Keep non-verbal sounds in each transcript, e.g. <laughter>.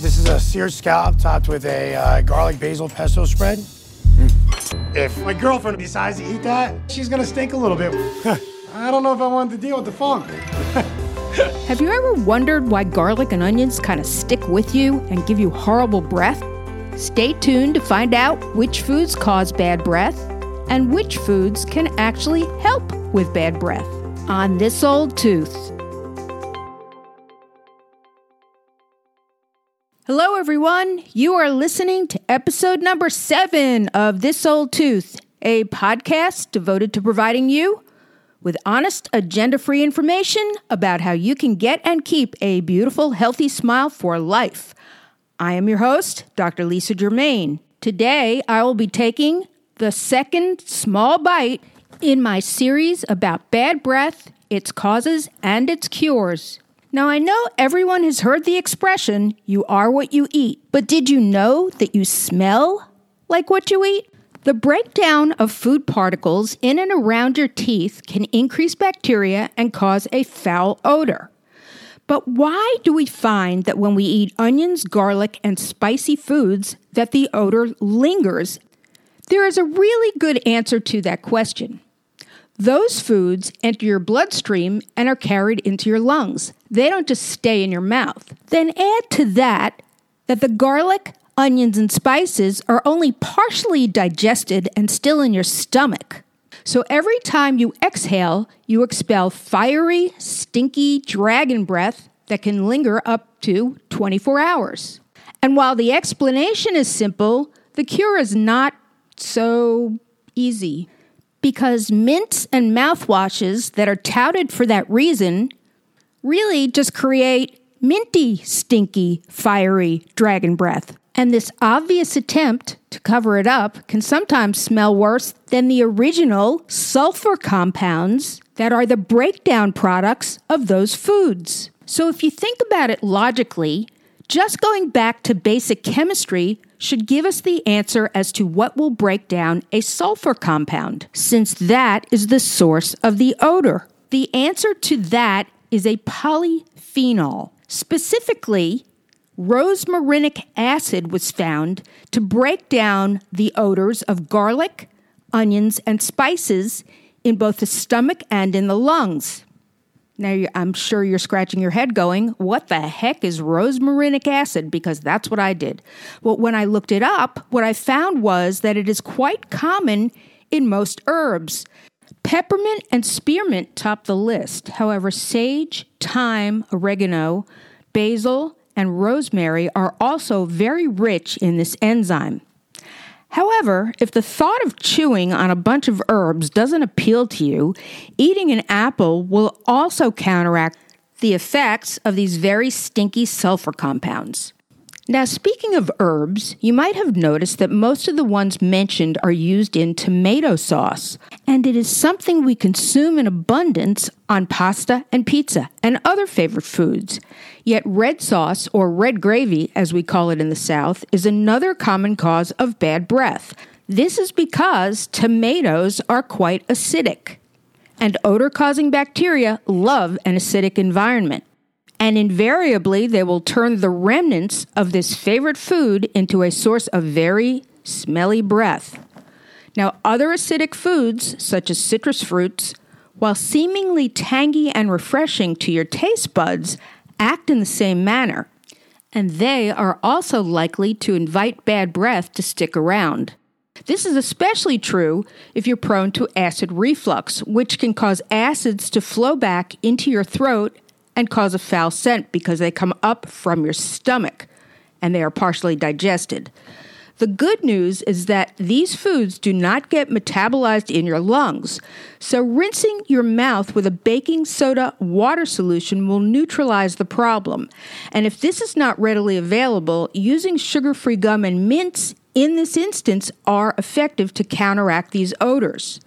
This is a seared scallop topped with a uh, garlic basil pesto spread. If my girlfriend decides to eat that, she's gonna stink a little bit. <laughs> I don't know if I want to deal with the funk. <laughs> Have you ever wondered why garlic and onions kind of stick with you and give you horrible breath? Stay tuned to find out which foods cause bad breath and which foods can actually help with bad breath on This Old Tooth. Hello, everyone. You are listening to episode number seven of This Old Tooth, a podcast devoted to providing you with honest, agenda free information about how you can get and keep a beautiful, healthy smile for life. I am your host, Dr. Lisa Germain. Today, I will be taking the second small bite in my series about bad breath, its causes, and its cures. Now, I know everyone has heard the expression, you are what you eat, but did you know that you smell like what you eat? The breakdown of food particles in and around your teeth can increase bacteria and cause a foul odor. But why do we find that when we eat onions, garlic, and spicy foods that the odor lingers? There is a really good answer to that question. Those foods enter your bloodstream and are carried into your lungs. They don't just stay in your mouth. Then add to that that the garlic, onions, and spices are only partially digested and still in your stomach. So every time you exhale, you expel fiery, stinky dragon breath that can linger up to 24 hours. And while the explanation is simple, the cure is not so easy because mints and mouthwashes that are touted for that reason really just create minty, stinky, fiery dragon breath. And this obvious attempt to cover it up can sometimes smell worse than the original sulfur compounds that are the breakdown products of those foods. So if you think about it logically, just going back to basic chemistry should give us the answer as to what will break down a sulfur compound, since that is the source of the odor. The answer to that is a polyphenol. Specifically, rosmarinic acid was found to break down the odors of garlic, onions, and spices in both the stomach and in the lungs. Now, I'm sure you're scratching your head going, what the heck is rosmarinic acid? Because that's what I did. Well, when I looked it up, what I found was that it is quite common in most herbs. Peppermint and spearmint top the list. However, sage, thyme, oregano, basil, and rosemary are also very rich in this enzyme. However, if the thought of chewing on a bunch of herbs doesn't appeal to you, eating an apple will also counteract the effects of these very stinky sulfur compounds. Now, speaking of herbs, you might have noticed that most of the ones mentioned are used in tomato sauce, and it is something we consume in abundance on pasta and pizza and other favorite foods. Yet, red sauce, or red gravy as we call it in the South, is another common cause of bad breath. This is because tomatoes are quite acidic, and odor causing bacteria love an acidic environment and invariably they will turn the remnants of this favorite food into a source of very smelly breath. Now, other acidic foods, such as citrus fruits, while seemingly tangy and refreshing to your taste buds, act in the same manner, and they are also likely to invite bad breath to stick around. This is especially true if you're prone to acid reflux, which can cause acids to flow back into your throat and cause a foul scent because they come up from your stomach and they are partially digested. The good news is that these foods do not get metabolized in your lungs, so rinsing your mouth with a baking soda water solution will neutralize the problem. And if this is not readily available, using sugar free gum and mints in this instance are effective to counteract these odors.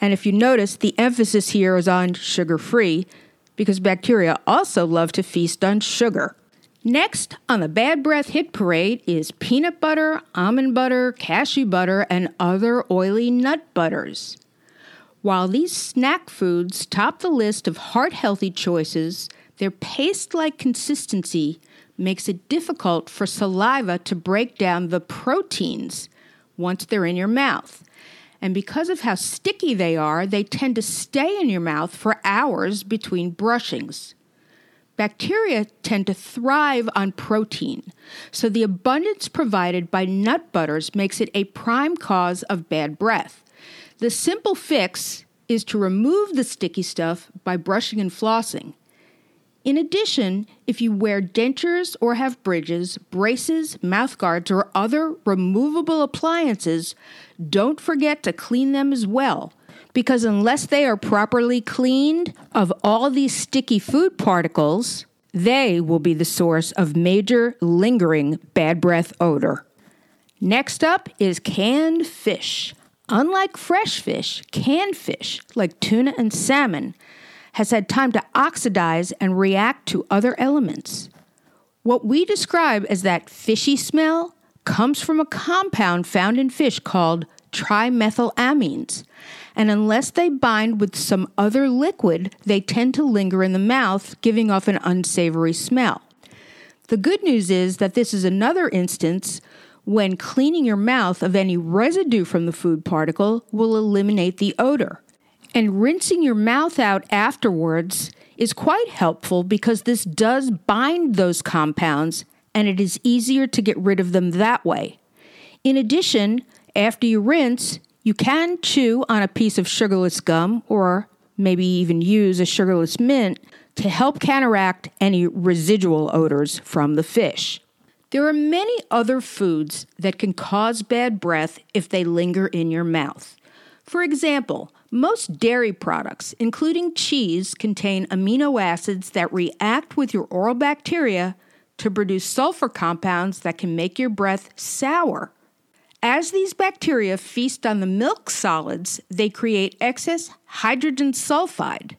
And if you notice, the emphasis here is on sugar free because bacteria also love to feast on sugar. Next on the bad breath hit parade is peanut butter, almond butter, cashew butter, and other oily nut butters. While these snack foods top the list of heart healthy choices, their paste like consistency makes it difficult for saliva to break down the proteins once they're in your mouth. And because of how sticky they are, they tend to stay in your mouth for hours between brushings. Bacteria tend to thrive on protein, so the abundance provided by nut butters makes it a prime cause of bad breath. The simple fix is to remove the sticky stuff by brushing and flossing. In addition, if you wear dentures or have bridges, braces, mouthguards, or other removable appliances, don't forget to clean them as well. Because unless they are properly cleaned of all these sticky food particles, they will be the source of major lingering bad breath odor. Next up is canned fish. Unlike fresh fish, canned fish, like tuna and salmon, has had time to oxidize and react to other elements. What we describe as that fishy smell comes from a compound found in fish called trimethylamines. And unless they bind with some other liquid, they tend to linger in the mouth, giving off an unsavory smell. The good news is that this is another instance when cleaning your mouth of any residue from the food particle will eliminate the odor. And rinsing your mouth out afterwards is quite helpful because this does bind those compounds and it is easier to get rid of them that way. In addition, after you rinse, you can chew on a piece of sugarless gum or maybe even use a sugarless mint to help counteract any residual odors from the fish. There are many other foods that can cause bad breath if they linger in your mouth. For example, most dairy products, including cheese, contain amino acids that react with your oral bacteria to produce sulfur compounds that can make your breath sour. As these bacteria feast on the milk solids, they create excess hydrogen sulfide.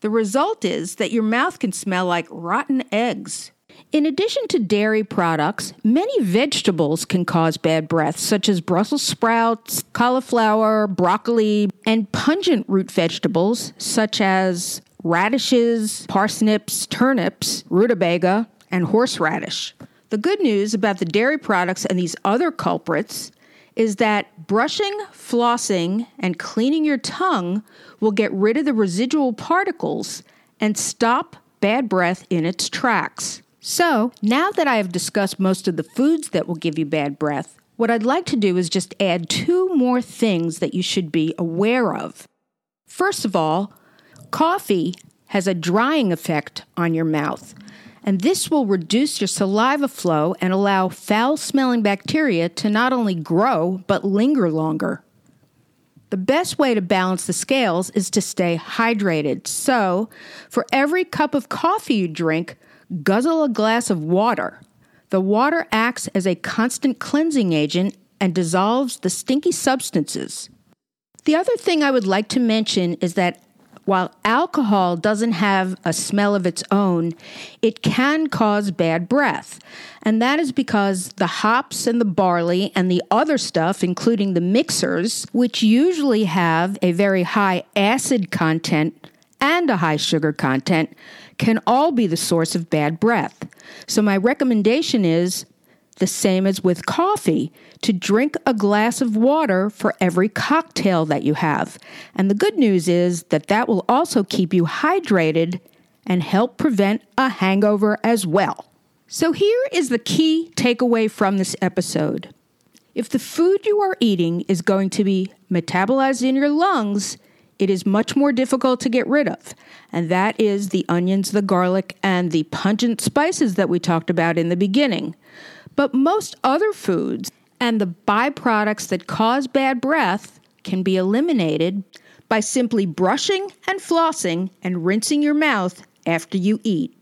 The result is that your mouth can smell like rotten eggs. In addition to dairy products, many vegetables can cause bad breath, such as Brussels sprouts, cauliflower, broccoli, and pungent root vegetables such as radishes, parsnips, turnips, rutabaga, and horseradish. The good news about the dairy products and these other culprits is that brushing, flossing, and cleaning your tongue will get rid of the residual particles and stop bad breath in its tracks. So, now that I have discussed most of the foods that will give you bad breath, what I'd like to do is just add two more things that you should be aware of. First of all, coffee has a drying effect on your mouth, and this will reduce your saliva flow and allow foul smelling bacteria to not only grow but linger longer. The best way to balance the scales is to stay hydrated. So, for every cup of coffee you drink, guzzle a glass of water. The water acts as a constant cleansing agent and dissolves the stinky substances. The other thing I would like to mention is that while alcohol doesn't have a smell of its own, it can cause bad breath. And that is because the hops and the barley and the other stuff, including the mixers, which usually have a very high acid content and a high sugar content, can all be the source of bad breath. So, my recommendation is the same as with coffee to drink a glass of water for every cocktail that you have. And the good news is that that will also keep you hydrated and help prevent a hangover as well. So, here is the key takeaway from this episode. If the food you are eating is going to be metabolized in your lungs, it is much more difficult to get rid of. And that is the onions, the garlic, and the pungent spices that we talked about in the beginning. But most other foods and the byproducts that cause bad breath can be eliminated by simply brushing and flossing and rinsing your mouth after you eat.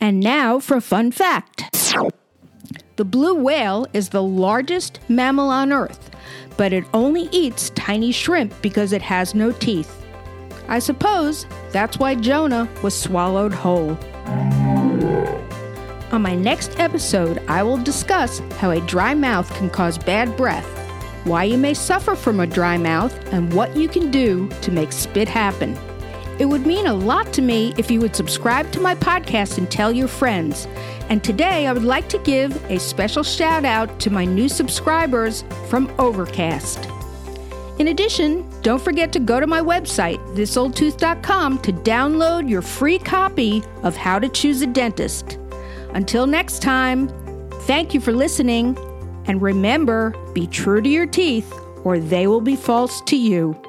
And now for a fun fact. The blue whale is the largest mammal on Earth, but it only eats tiny shrimp because it has no teeth. I suppose that's why Jonah was swallowed whole. On my next episode, I will discuss how a dry mouth can cause bad breath, why you may suffer from a dry mouth, and what you can do to make spit happen. It would mean a lot to me if you would subscribe to my podcast and tell your friends. And today I would like to give a special shout out to my new subscribers from Overcast. In addition, don't forget to go to my website, thisoldtooth.com, to download your free copy of How to Choose a Dentist. Until next time, thank you for listening, and remember be true to your teeth, or they will be false to you.